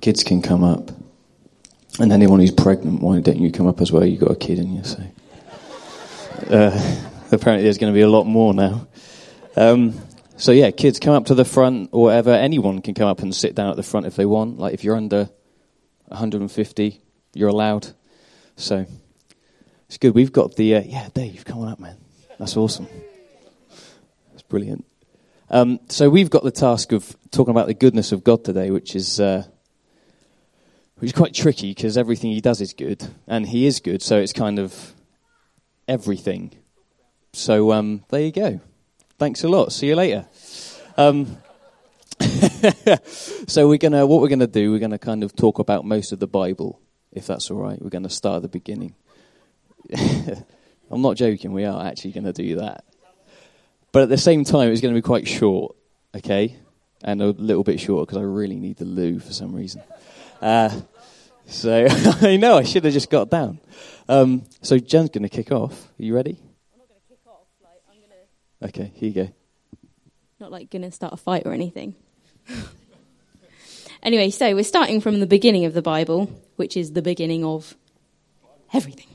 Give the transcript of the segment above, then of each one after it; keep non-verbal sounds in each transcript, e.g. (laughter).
Kids can come up. And anyone who's pregnant, why don't you come up as well? You've got a kid in you, so. Uh, apparently, there's going to be a lot more now. Um, so, yeah, kids come up to the front or whatever. Anyone can come up and sit down at the front if they want. Like, if you're under 150, you're allowed. So, it's good. We've got the. Uh, yeah, Dave, come on up, man. That's awesome. That's brilliant. Um, so, we've got the task of talking about the goodness of God today, which is. Uh, which is quite tricky because everything he does is good, and he is good, so it's kind of everything. So um, there you go. Thanks a lot. See you later. Um, (laughs) so we're gonna what we're gonna do. We're gonna kind of talk about most of the Bible, if that's all right. We're gonna start at the beginning. (laughs) I'm not joking. We are actually to do that, but at the same time, it's going to be quite short. Okay, and a little bit shorter because I really need the loo for some reason. Uh, so (laughs) I know I should have just got down. Um, so Jen's going to kick off. Are you ready? I'm not going to kick off. Like I'm going to. Okay, here you go. Not like going to start a fight or anything. (laughs) anyway, so we're starting from the beginning of the Bible, which is the beginning of everything.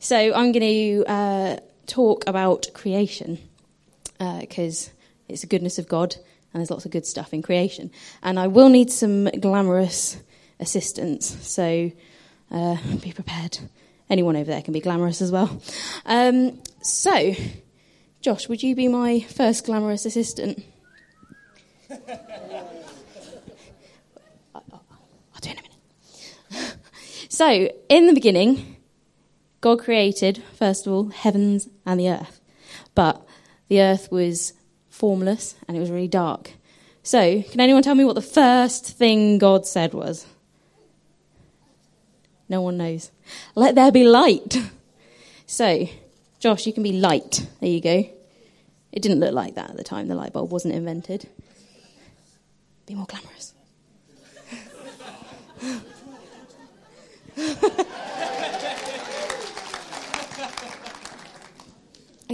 So I'm going to uh, talk about creation because uh, it's the goodness of God and there's lots of good stuff in creation. And I will need some glamorous assistance, so uh, be prepared. Anyone over there can be glamorous as well. Um, so, Josh, would you be my first glamorous assistant? (laughs) I'll do it in a minute. (laughs) So, in the beginning, God created, first of all, heavens and the earth. But the earth was formless, and it was really dark. So, can anyone tell me what the first thing God said was? No one knows. Let there be light. So, Josh, you can be light. There you go. It didn't look like that at the time. The light bulb wasn't invented. Be more glamorous.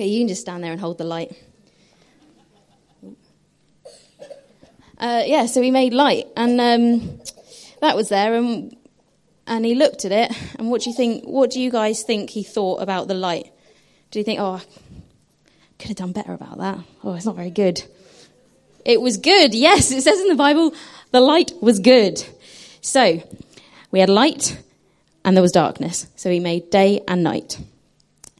Okay, you can just stand there and hold the light. uh, yeah, so he made light, and um, that was there, and and he looked at it. And what do you think? What do you guys think he thought about the light? Do you think, oh, I could have done better about that? Oh, it's not very good. It was good. Yes, it says in the Bible, the light was good. So we had light, and there was darkness. So he made day and night.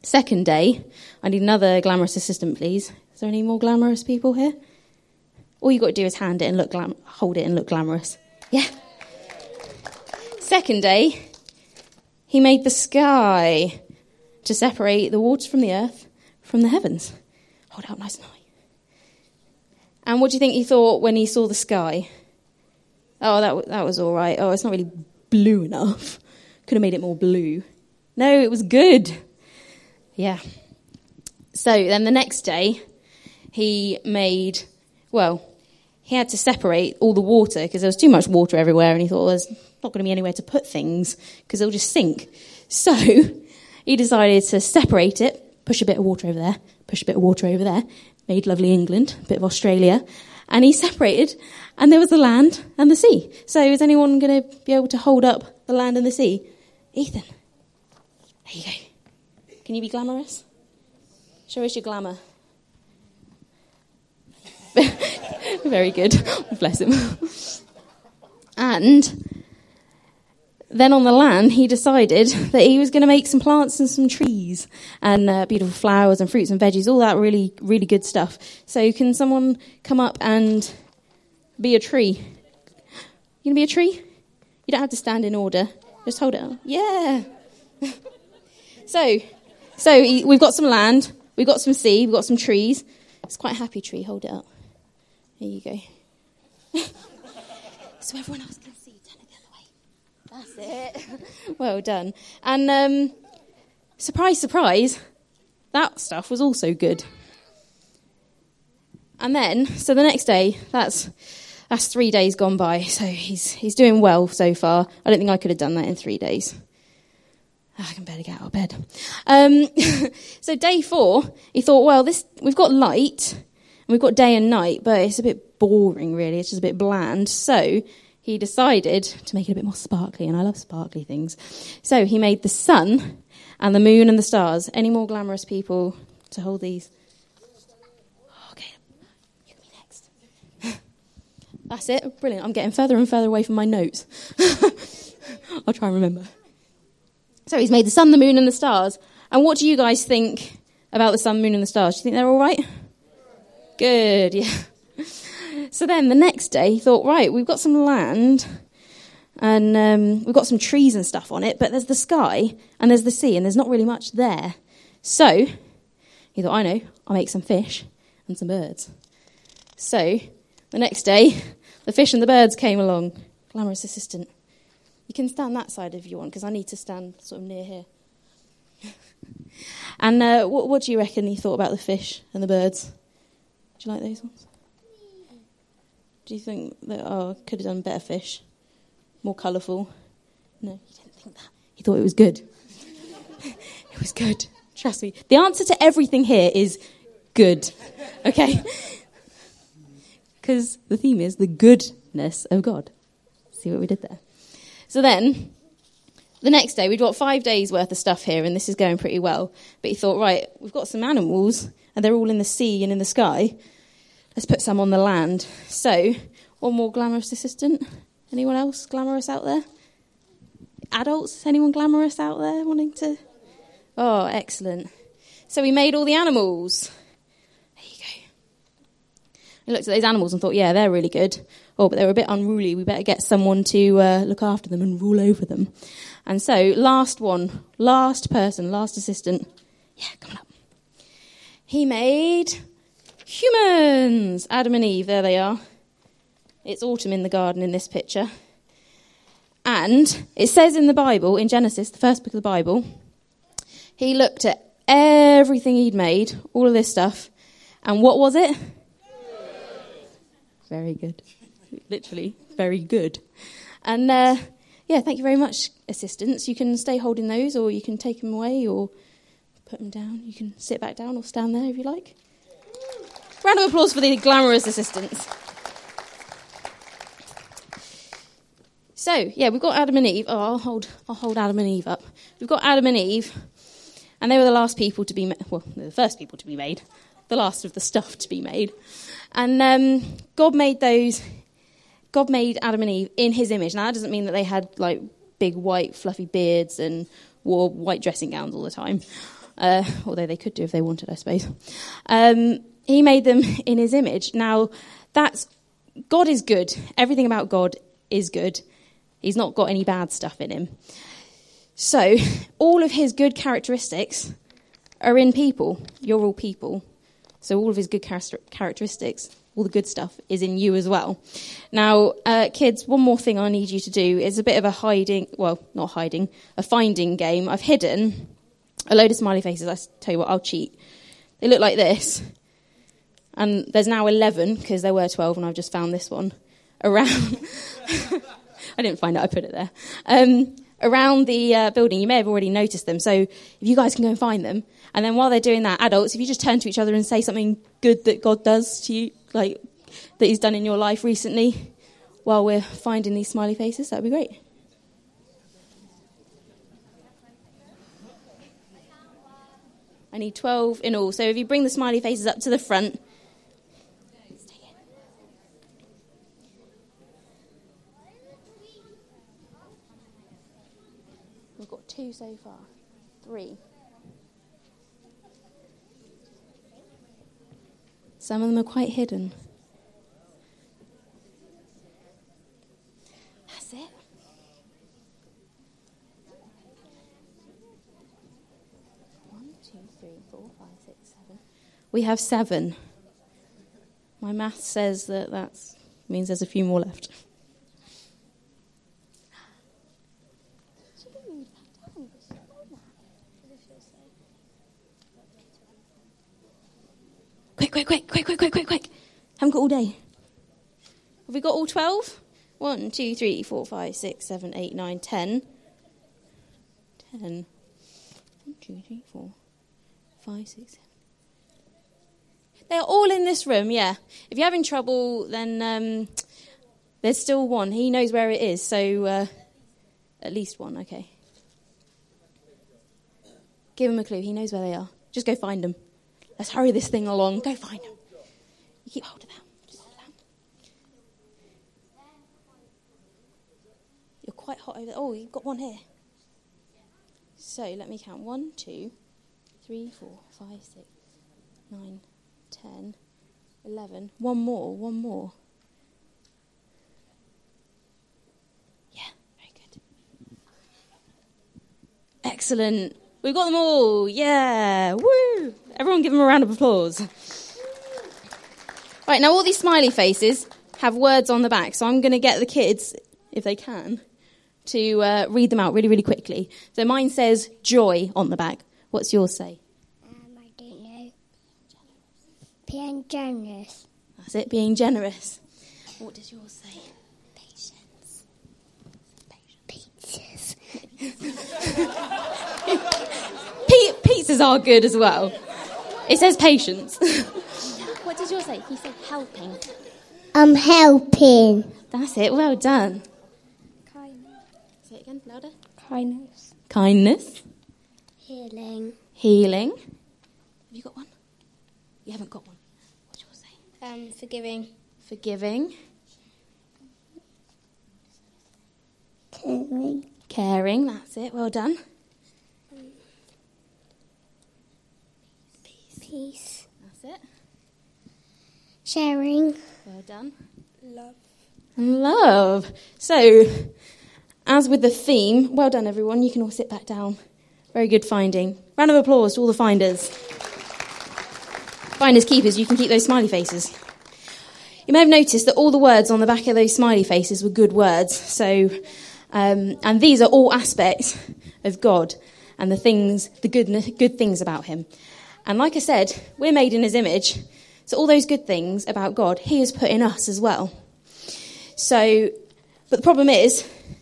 Second day, I need another glamorous assistant, please. Is there any more glamorous people here? All you've got to do is hand it and look glam- hold it and look glamorous. Yeah. Second day, he made the sky to separate the waters from the earth from the heavens. Hold out nice and high. And what do you think he thought when he saw the sky? Oh, that, that was all right. Oh, it's not really blue enough. Could have made it more blue. No, it was good. Yeah. So then the next day, he made, well, he had to separate all the water because there was too much water everywhere, and he thought well, there's not going to be anywhere to put things because they'll just sink. So he decided to separate it, push a bit of water over there, push a bit of water over there, made lovely England, a bit of Australia, and he separated, and there was the land and the sea. So is anyone going to be able to hold up the land and the sea? Ethan, there you go. Can you be glamorous? Show us your glamour. (laughs) Very good. Bless him. And then on the land, he decided that he was going to make some plants and some trees and uh, beautiful flowers and fruits and veggies, all that really, really good stuff. So, can someone come up and be a tree? You gonna be a tree? You don't have to stand in order. Just hold it up. Yeah. (laughs) so, so we've got some land, we've got some sea, we've got some trees. It's quite a happy tree. Hold it up. There you go. (laughs) so everyone else can see. Turn it the other way. That's it. (laughs) well done. And um, surprise, surprise, that stuff was also good. And then, so the next day, that's that's three days gone by. So he's he's doing well so far. I don't think I could have done that in three days. I can barely get out of bed. Um, (laughs) so day four, he thought, well, this we've got light, and we've got day and night, but it's a bit boring, really. It's just a bit bland. So he decided to make it a bit more sparkly, and I love sparkly things. So he made the sun and the moon and the stars. Any more glamorous people to hold these? Okay, you next. (laughs) That's it. Brilliant. I'm getting further and further away from my notes. (laughs) I'll try and remember. So he's made the sun, the moon, and the stars. And what do you guys think about the sun, moon, and the stars? Do you think they're all right? Good, yeah. So then the next day he thought, right, we've got some land and um, we've got some trees and stuff on it, but there's the sky and there's the sea and there's not really much there. So he thought, I know, I'll make some fish and some birds. So the next day, the fish and the birds came along. Glamorous assistant. You can stand that side if you want, because I need to stand sort of near here. (laughs) and uh, what, what do you reckon he thought about the fish and the birds? Do you like those ones? Do you think that oh could have done better fish, more colourful? No, he didn't think that. He thought it was good. (laughs) it was good. Trust me. The answer to everything here is good. Okay. (laughs) Because the theme is the goodness of God. See what we did there. So then, the next day, we've got five days worth of stuff here, and this is going pretty well. But he thought, right, we've got some animals, and they're all in the sea and in the sky. Let's put some on the land. So, one more glamorous assistant. Anyone else glamorous out there? Adults? Anyone glamorous out there wanting to? Oh, excellent. So we made all the animals. There you go. We looked at those animals and thought, yeah, they're really good. Oh, but they're a bit unruly. We better get someone to uh, look after them and rule over them. And so, last one, last person, last assistant. Yeah, come on up. He made Humans! Adam and Eve, there they are. It's autumn in the garden in this picture. And it says in the Bible, in Genesis, the first book of the Bible, he looked at everything he'd made, all of this stuff, and what was it? Very good. Literally, very good. And uh, yeah, thank you very much, assistants. You can stay holding those, or you can take them away, or put them down. You can sit back down or stand there if you like. Round of applause for the glamorous assistants. So, yeah, we've got Adam and Eve. Oh, I'll hold, I'll hold Adam and Eve up. We've got Adam and Eve, and they were the last people to be made. Well, the first people to be made, the last of the stuff to be made. And um, God made those. God made Adam and Eve in His image. Now that doesn't mean that they had like big white fluffy beards and wore white dressing gowns all the time, uh, although they could do if they wanted, I suppose. Um, he made them (laughs) in his image. Now, that's God is good. Everything about God is good. He's not got any bad stuff in him. So, all of his good characteristics are in people. You're all people. So, all of his good characteristics, all the good stuff, is in you as well. Now, uh, kids, one more thing I need you to do is a bit of a hiding, well, not hiding, a finding game. I've hidden a load of smiley faces. I tell you what, I'll cheat. They look like this. And there's now 11, because there were 12, and I've just found this one, around. (laughs) I didn't find it, I put it there. Um, around the uh, building, you may have already noticed them. So if you guys can go and find them. And then while they're doing that, adults, if you just turn to each other and say something good that God does to you, like that He's done in your life recently, while we're finding these smiley faces, that would be great. I need 12 in all. So if you bring the smiley faces up to the front, We've got two so far? Three. Some of them are quite hidden. That's it. One, two, three, four, five, six, seven. We have seven. My math says that that means there's a few more left. Quick, quick, quick, quick, quick, quick. Haven't got all day. Have we got all 12? 1, 2, 3, 4, 5, 6, 7, 8, 9, 10. 10. 1, 2, 3, 4, 5, 6, 7. They're all in this room, yeah. If you're having trouble, then um, There's still one. He knows where it is, so uh, at least one, okay. Give him a clue. He knows where they are. Just go find them. Let's hurry this thing along. Go find them. Keep hold of that. Just hold that. You're quite hot over there. Oh, you've got one here. So let me count. One, two, three, four, five, six, nine, ten, eleven. One more. One more. Yeah, very good. Excellent. We've got them all. Yeah. Woo. Everyone give them a round of applause. Right, now all these smiley faces have words on the back, so I'm going to get the kids, if they can, to uh, read them out really, really quickly. So mine says joy on the back. What's yours say? Um, I don't know. Being generous. That's it, being generous. What does yours say? Patience. Pizzas. (laughs) P- pizzas are good as well. It says patience. (laughs) What does yours say? He said helping. I'm helping. That's it, well done. Kindness. Say it again, louder. Kindness. Kindness, Healing. healing. Have you got one? You haven't got one. What's yours say? Um, forgiving. Forgiving, Caring. caring, that's it, well done. Peace. That's it, Sharing. well done. Love. And love. So, as with the theme, well done everyone, you can all sit back down. Very good finding. Round of applause to all the finders. Finders keepers, you can keep those smiley faces. You may have noticed that all the words on the back of those smiley faces were good words. So, um, and these are all aspects of God and the things, the good, good things about Him. And like I said, we're made in His image. So all those good things about God, He has put in us as well. So, but the problem is, you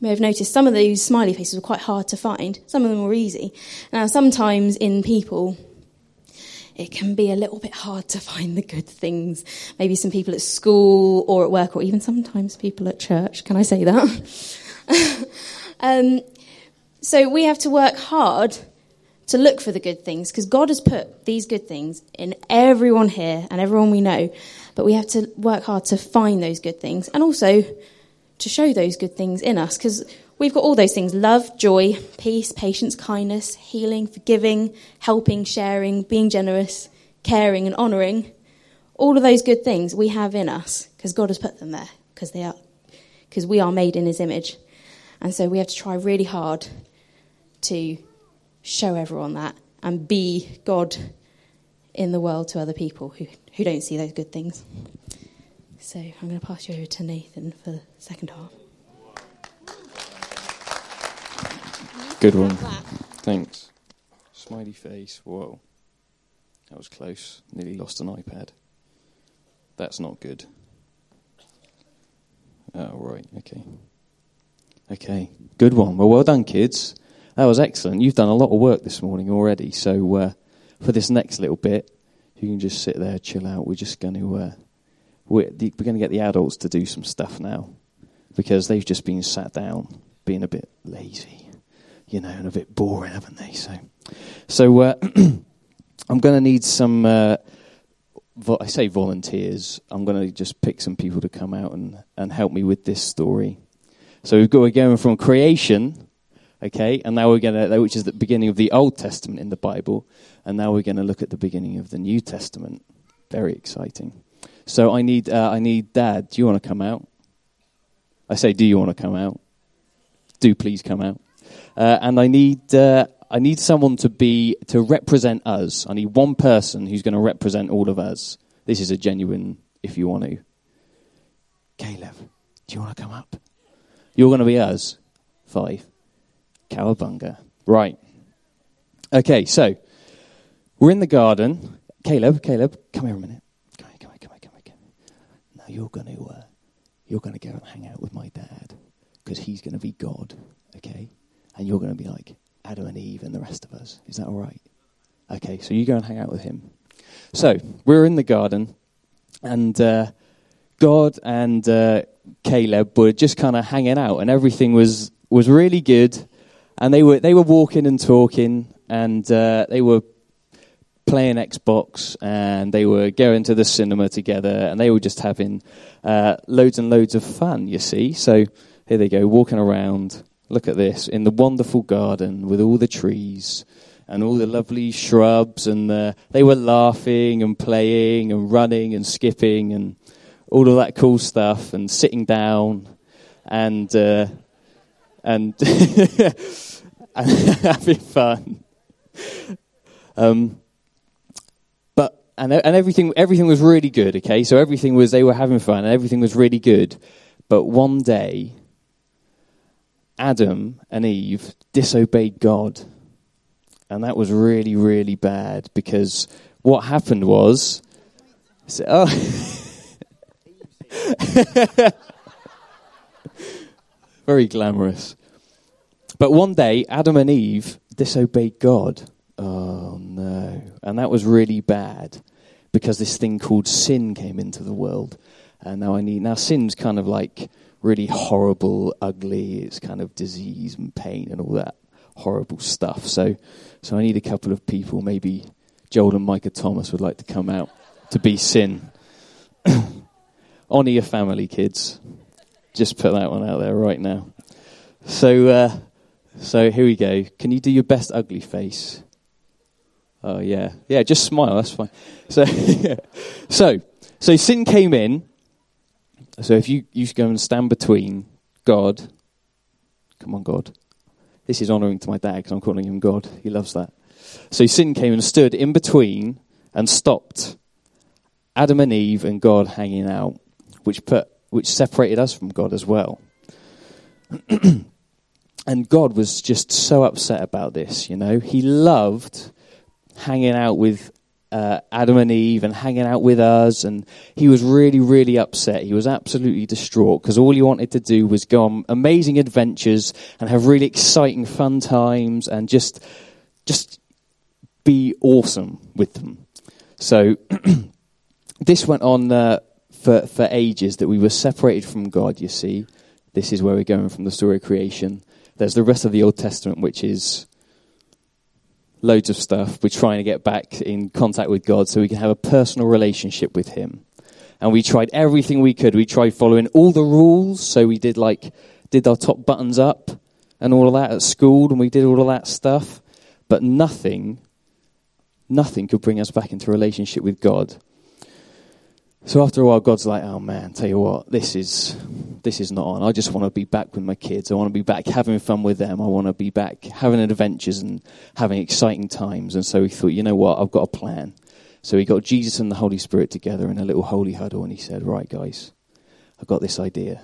may have noticed some of those smiley faces were quite hard to find. Some of them were easy. Now, sometimes in people, it can be a little bit hard to find the good things. Maybe some people at school or at work, or even sometimes people at church. Can I say that? (laughs) um, so we have to work hard to look for the good things because God has put these good things in everyone here and everyone we know. But we have to work hard to find those good things and also to show those good things in us because we've got all those things love, joy, peace, patience, kindness, healing, forgiving, helping, sharing, being generous, caring, and honouring. All of those good things we have in us because God has put them there because they are because we are made in His image, and so we have to try really hard to show everyone that and be God in the world to other people who, who don't see those good things. So I'm going to pass you over to Nathan for the second half. Good one. Thanks. Smiley face. Whoa. That was close. Nearly lost an iPad. That's not good. Oh, right. Okay. Okay. Good one. Well, well done, kids. That was excellent. You've done a lot of work this morning already. So uh, for this next little bit, you can just sit there, chill out. We're just going to uh, we're, we're going to get the adults to do some stuff now because they've just been sat down, being a bit lazy, you know, and a bit boring, haven't they? So, so uh, (clears throat) I'm going to need some. Uh, I say volunteers. I'm going to just pick some people to come out and, and help me with this story. So we've got we're going from creation, okay, and now we're going to, which is the beginning of the Old Testament in the Bible, and now we're going to look at the beginning of the New Testament. Very exciting. So I need, uh, I need Dad. Do you want to come out? I say, do you want to come out? Do please come out. Uh, and I need, uh, I need someone to be to represent us. I need one person who's going to represent all of us. This is a genuine. If you want to, Caleb, do you want to come up? You're going to be us. Five. Cowabunga. Right. Okay, so we're in the garden. Caleb, Caleb, come here a minute. Come here, come here, come here, come here. Now you're going to uh, you're going to go and hang out with my dad because he's going to be God, okay? And you're going to be like Adam and Eve and the rest of us. Is that all right? Okay, so you go and hang out with him. So we're in the garden, and uh, God and uh, Caleb were just kind of hanging out, and everything was was really good. And they were they were walking and talking, and uh, they were playing Xbox, and they were going to the cinema together, and they were just having uh, loads and loads of fun. You see, so here they go, walking around. Look at this in the wonderful garden with all the trees and all the lovely shrubs, and they were laughing and playing and running and skipping and all of that cool stuff, and sitting down and uh, and, (laughs) and having fun. Um, but and and everything everything was really good. Okay, so everything was they were having fun and everything was really good. But one day, Adam and Eve disobeyed God and that was really, really bad because what happened was, (laughs) so, oh, (laughs) very glamorous. But one day, Adam and Eve disobeyed God. Oh no! And that was really bad because this thing called sin came into the world, and now I need now sin's kind of like really horrible, ugly. It's kind of disease and pain and all that horrible stuff. So, so I need a couple of people. Maybe Joel and Micah Thomas would like to come out to be sin. (coughs) Honor your family, kids. Just put that one out there right now. So, uh, so here we go. Can you do your best ugly face? Oh yeah, yeah. Just smile. That's fine. So, (laughs) so, so sin came in. So if you you go and stand between God, come on, God, this is honoring to my dad because I'm calling him God. He loves that. So sin came and stood in between and stopped Adam and Eve and God hanging out, which put which separated us from God as well. (clears throat) and God was just so upset about this, you know. He loved hanging out with uh, Adam and Eve and hanging out with us. And he was really, really upset. He was absolutely distraught because all he wanted to do was go on amazing adventures and have really exciting, fun times and just, just be awesome with them. So (clears throat) this went on uh, for, for ages that we were separated from God, you see. This is where we're going from the story of creation. There's the rest of the Old Testament, which is loads of stuff. We're trying to get back in contact with God so we can have a personal relationship with Him. And we tried everything we could. We tried following all the rules. So we did like, did our top buttons up and all of that at school and we did all of that stuff. But nothing, nothing could bring us back into relationship with God. So after a while, God's like, "Oh man, tell you what, this is this is not on. I just want to be back with my kids. I want to be back having fun with them. I want to be back having adventures and having exciting times." And so he thought, "You know what? I've got a plan." So he got Jesus and the Holy Spirit together in a little holy huddle, and he said, "Right, guys, I've got this idea.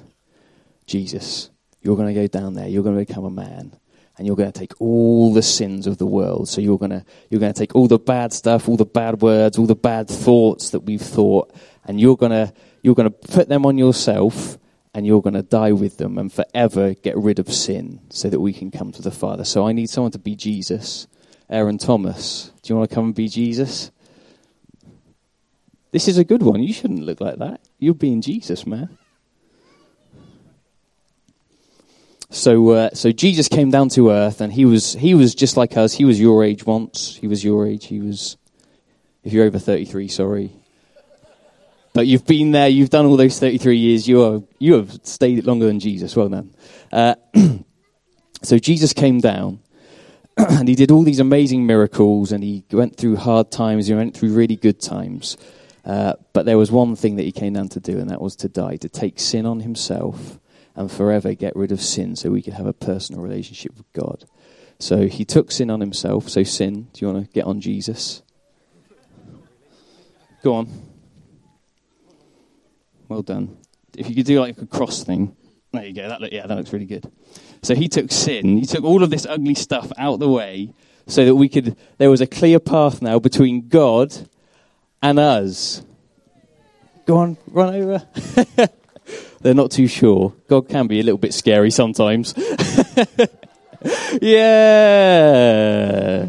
Jesus, you're going to go down there. You're going to become a man." and you're going to take all the sins of the world. So you're going to you're going to take all the bad stuff, all the bad words, all the bad thoughts that we've thought, and you're going to you're to put them on yourself and you're going to die with them and forever get rid of sin so that we can come to the Father. So I need someone to be Jesus. Aaron Thomas, do you want to come and be Jesus? This is a good one. You shouldn't look like that. You're being Jesus, man. So, uh, so Jesus came down to earth, and he was he was just like us. He was your age once. He was your age. He was, if you're over thirty three, sorry, but you've been there, you've done all those 33 years, you, are, you have stayed longer than Jesus. Well done. Uh, (clears throat) so Jesus came down (clears throat) and he did all these amazing miracles and he went through hard times, he went through really good times. Uh, but there was one thing that he came down to do, and that was to die, to take sin on himself and forever get rid of sin so we could have a personal relationship with God. So he took sin on himself. So, sin, do you want to get on Jesus? Go on. Well done. If you could do like a cross thing. There you go. That look, yeah, that looks really good. So he took sin. He took all of this ugly stuff out the way so that we could, there was a clear path now between God and us. Go on, run over. (laughs) They're not too sure. God can be a little bit scary sometimes. (laughs) yeah.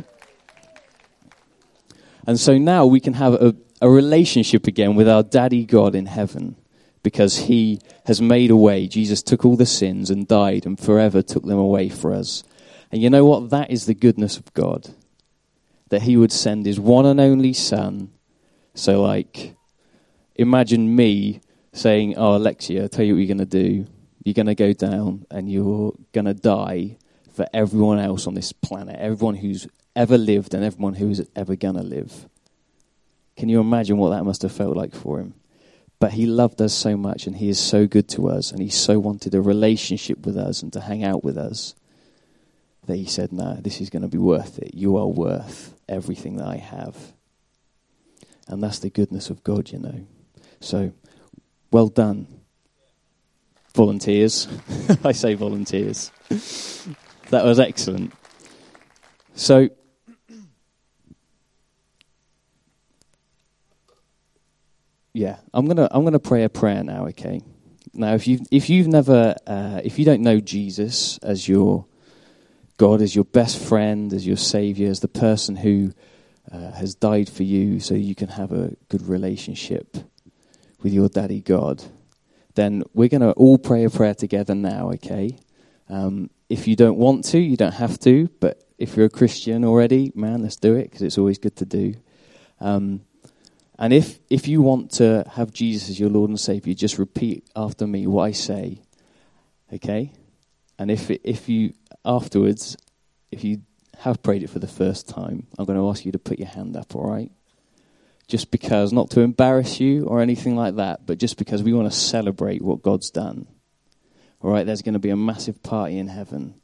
And so now we can have a, a relationship again with our daddy God in heaven because he has made a way. Jesus took all the sins and died and forever took them away for us. And you know what? That is the goodness of God. That he would send his one and only son. So, like, imagine me saying, Oh, Alexia, I'll tell you what you're going to do. You're going to go down and you're going to die for everyone else on this planet, everyone who's ever lived and everyone who is ever going to live. Can you imagine what that must have felt like for him? But he loved us so much and he is so good to us and he so wanted a relationship with us and to hang out with us that he said, No, this is going to be worth it. You are worth everything that I have. And that's the goodness of God, you know. So, well done, volunteers. (laughs) I say volunteers. that was excellent. So, yeah, I'm gonna I'm gonna pray a prayer now. Okay. Now, if you if you've never uh, if you don't know Jesus as your God, as your best friend, as your savior, as the person who uh, has died for you, so you can have a good relationship with your daddy God, then we're going to all pray a prayer together now. Okay. Um, if you don't want to, you don't have to. But if you're a Christian already, man, let's do it because it's always good to do. Um, and if, if you want to have Jesus as your Lord and Savior, just repeat after me what I say. Okay? And if, if you, afterwards, if you have prayed it for the first time, I'm going to ask you to put your hand up, all right? Just because, not to embarrass you or anything like that, but just because we want to celebrate what God's done. All right? There's going to be a massive party in heaven.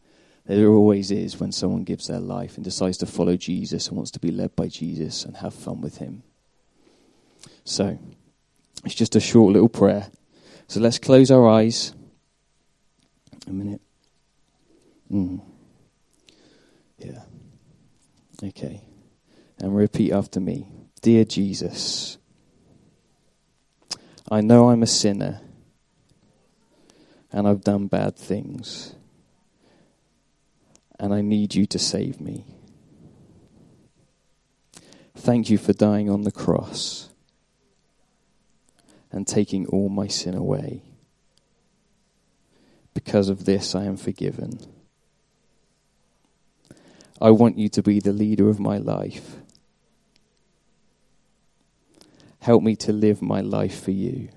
There always is when someone gives their life and decides to follow Jesus and wants to be led by Jesus and have fun with Him. So, it's just a short little prayer. So let's close our eyes. A minute. Mm. Yeah. Okay. And repeat after me Dear Jesus, I know I'm a sinner and I've done bad things, and I need you to save me. Thank you for dying on the cross and taking all my sin away. Because of this, I am forgiven. I want you to be the leader of my life. Help me to live my life for you.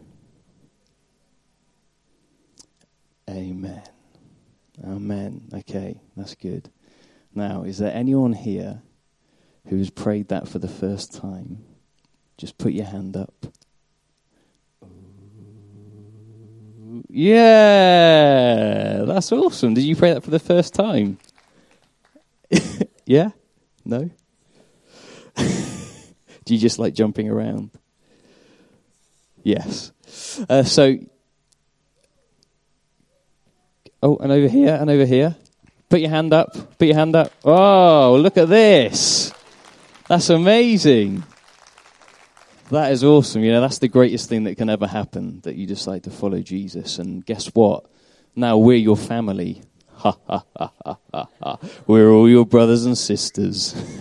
Amen. Amen. Okay, that's good. Now, is there anyone here who has prayed that for the first time? Just put your hand up. Yeah, that's awesome. Did you pray that for the first time? (laughs) yeah? No? (laughs) Do you just like jumping around? Yes. Uh, so, oh, and over here, and over here. Put your hand up. Put your hand up. Oh, look at this. That's amazing. That is awesome. You know, that's the greatest thing that can ever happen that you decide to follow Jesus. And guess what? Now we're your family. Ha ha ha ha ha. We're all your brothers and sisters. (laughs)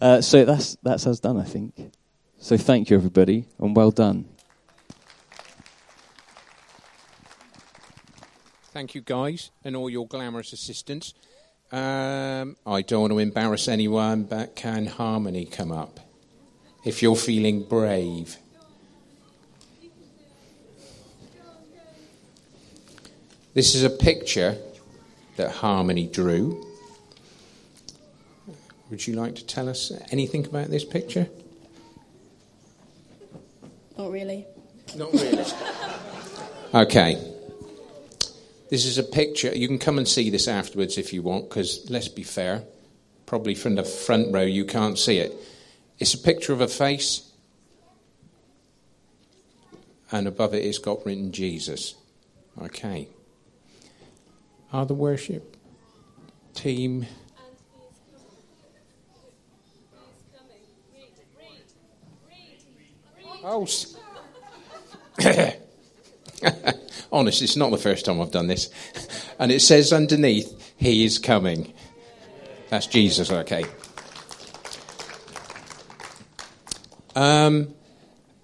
uh, so that's that's us done, I think. So thank you, everybody, and well done. Thank you, guys, and all your glamorous assistants. Um, I don't want to embarrass anyone, but can Harmony come up? If you're feeling brave. This is a picture that Harmony drew. Would you like to tell us anything about this picture? Not really. Not really. (laughs) okay. This is a picture. You can come and see this afterwards if you want, because let's be fair, probably from the front row you can't see it. It's a picture of a face, and above it it's got written Jesus. Okay. Are the worship team. Oh, (laughs) honest, it's not the first time I've done this. And it says underneath, He is coming. That's Jesus, okay. Um,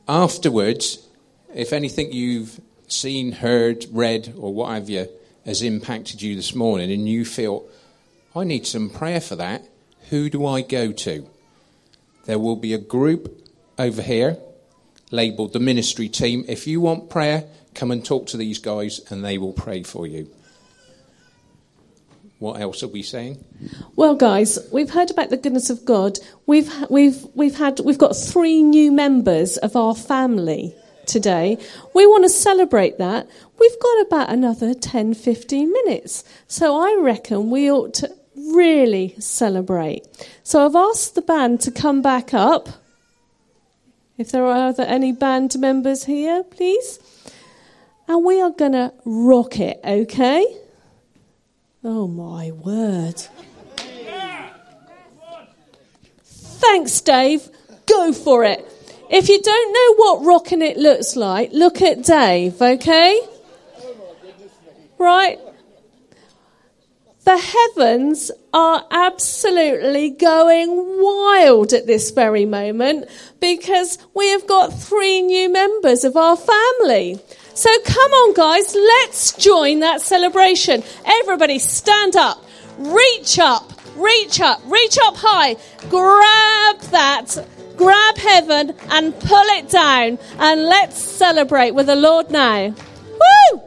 afterwards, if anything you've seen, heard, read, or what have you has impacted you this morning and you feel, I need some prayer for that, who do I go to? There will be a group over here labeled the ministry team. If you want prayer, come and talk to these guys and they will pray for you. What else are we saying? Well, guys, we've heard about the goodness of God. We've we've we've had we've got three new members of our family today. We want to celebrate that. We've got about another 10, 15 minutes. So I reckon we ought to really celebrate. So I've asked the band to come back up. If there are any band members here, please. And we are going to rock it, okay? Oh my word. Thanks, Dave. Go for it. If you don't know what rocking it looks like, look at Dave, okay? Right? The heavens are absolutely going wild at this very moment because we have got three new members of our family. So come on, guys, let's join that celebration. Everybody stand up, reach up, reach up, reach up high, grab that, grab heaven and pull it down, and let's celebrate with the Lord now. Woo!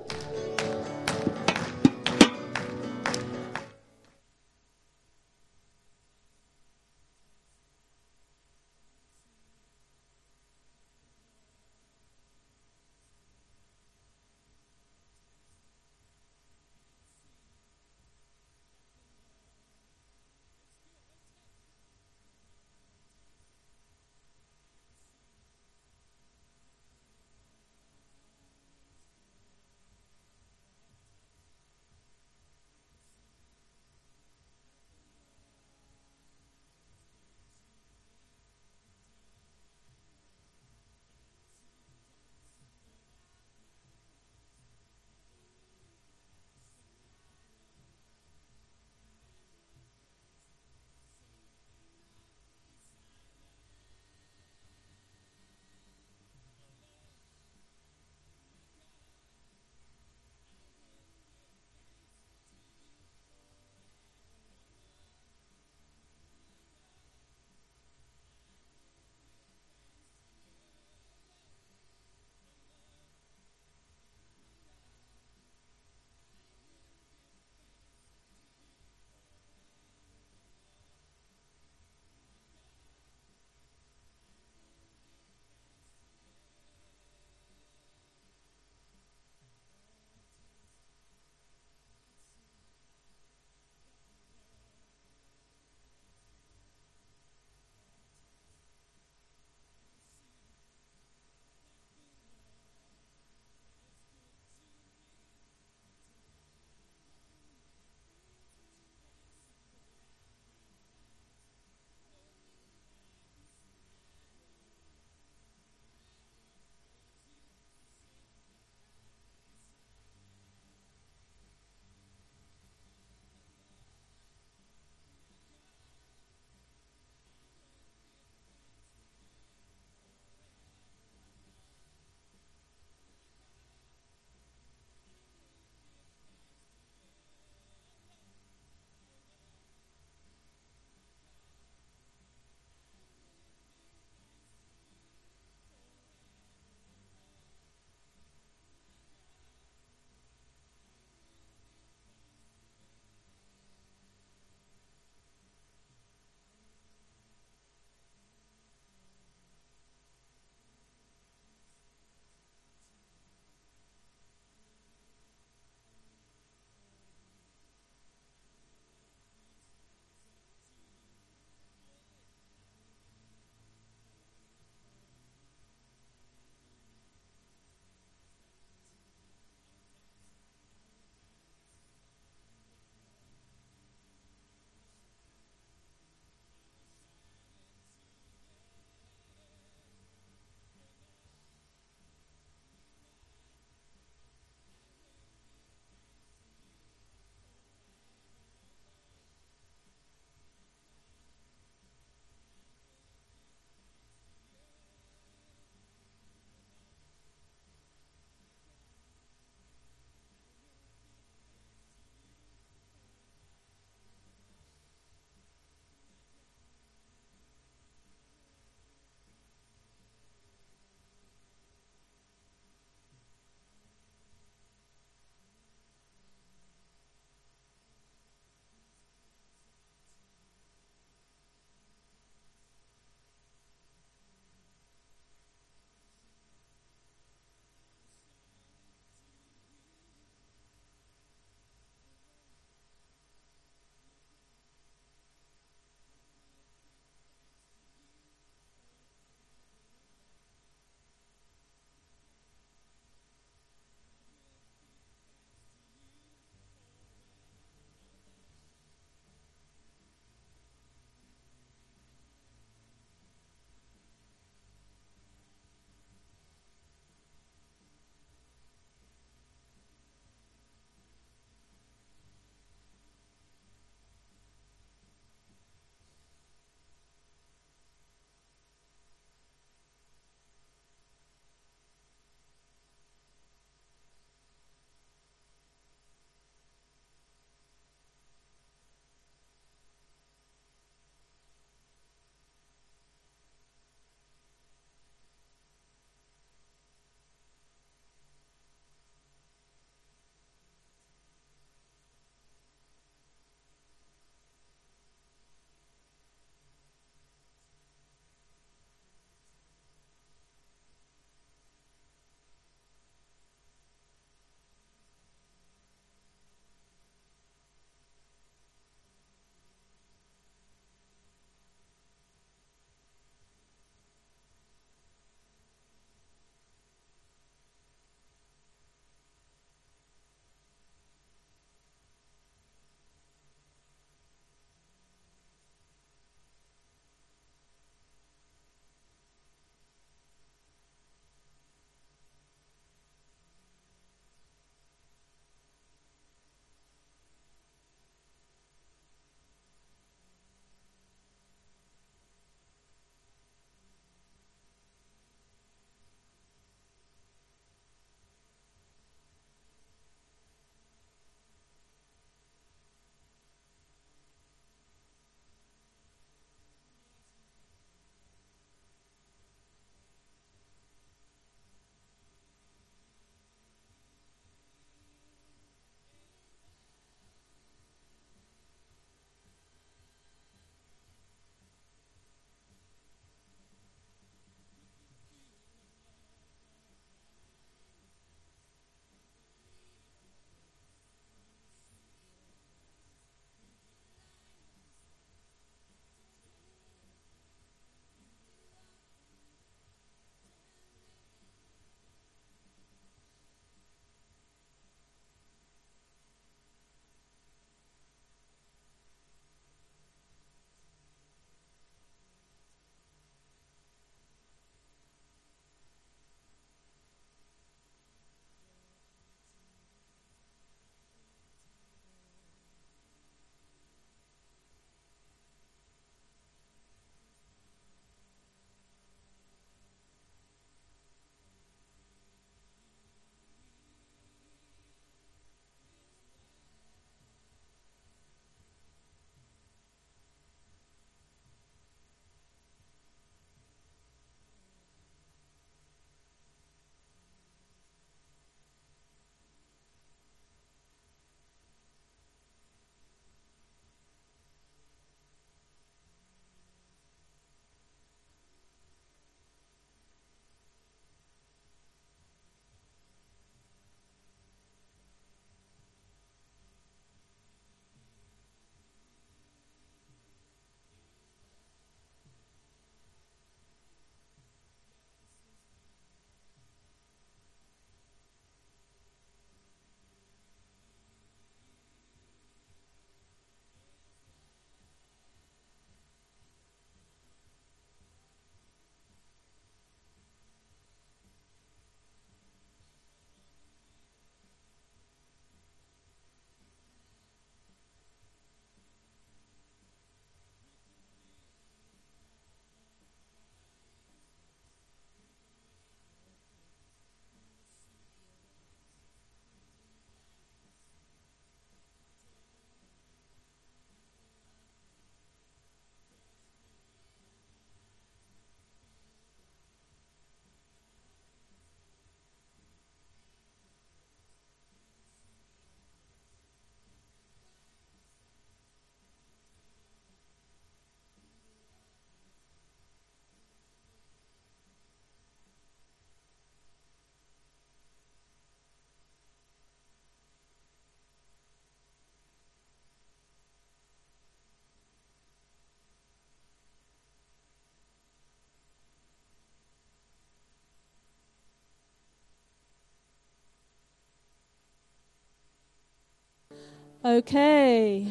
Okay.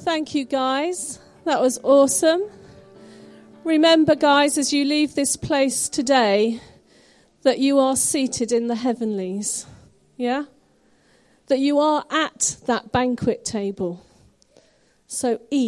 Thank you, guys. That was awesome. Remember, guys, as you leave this place today, that you are seated in the heavenlies. Yeah? That you are at that banquet table. So eat.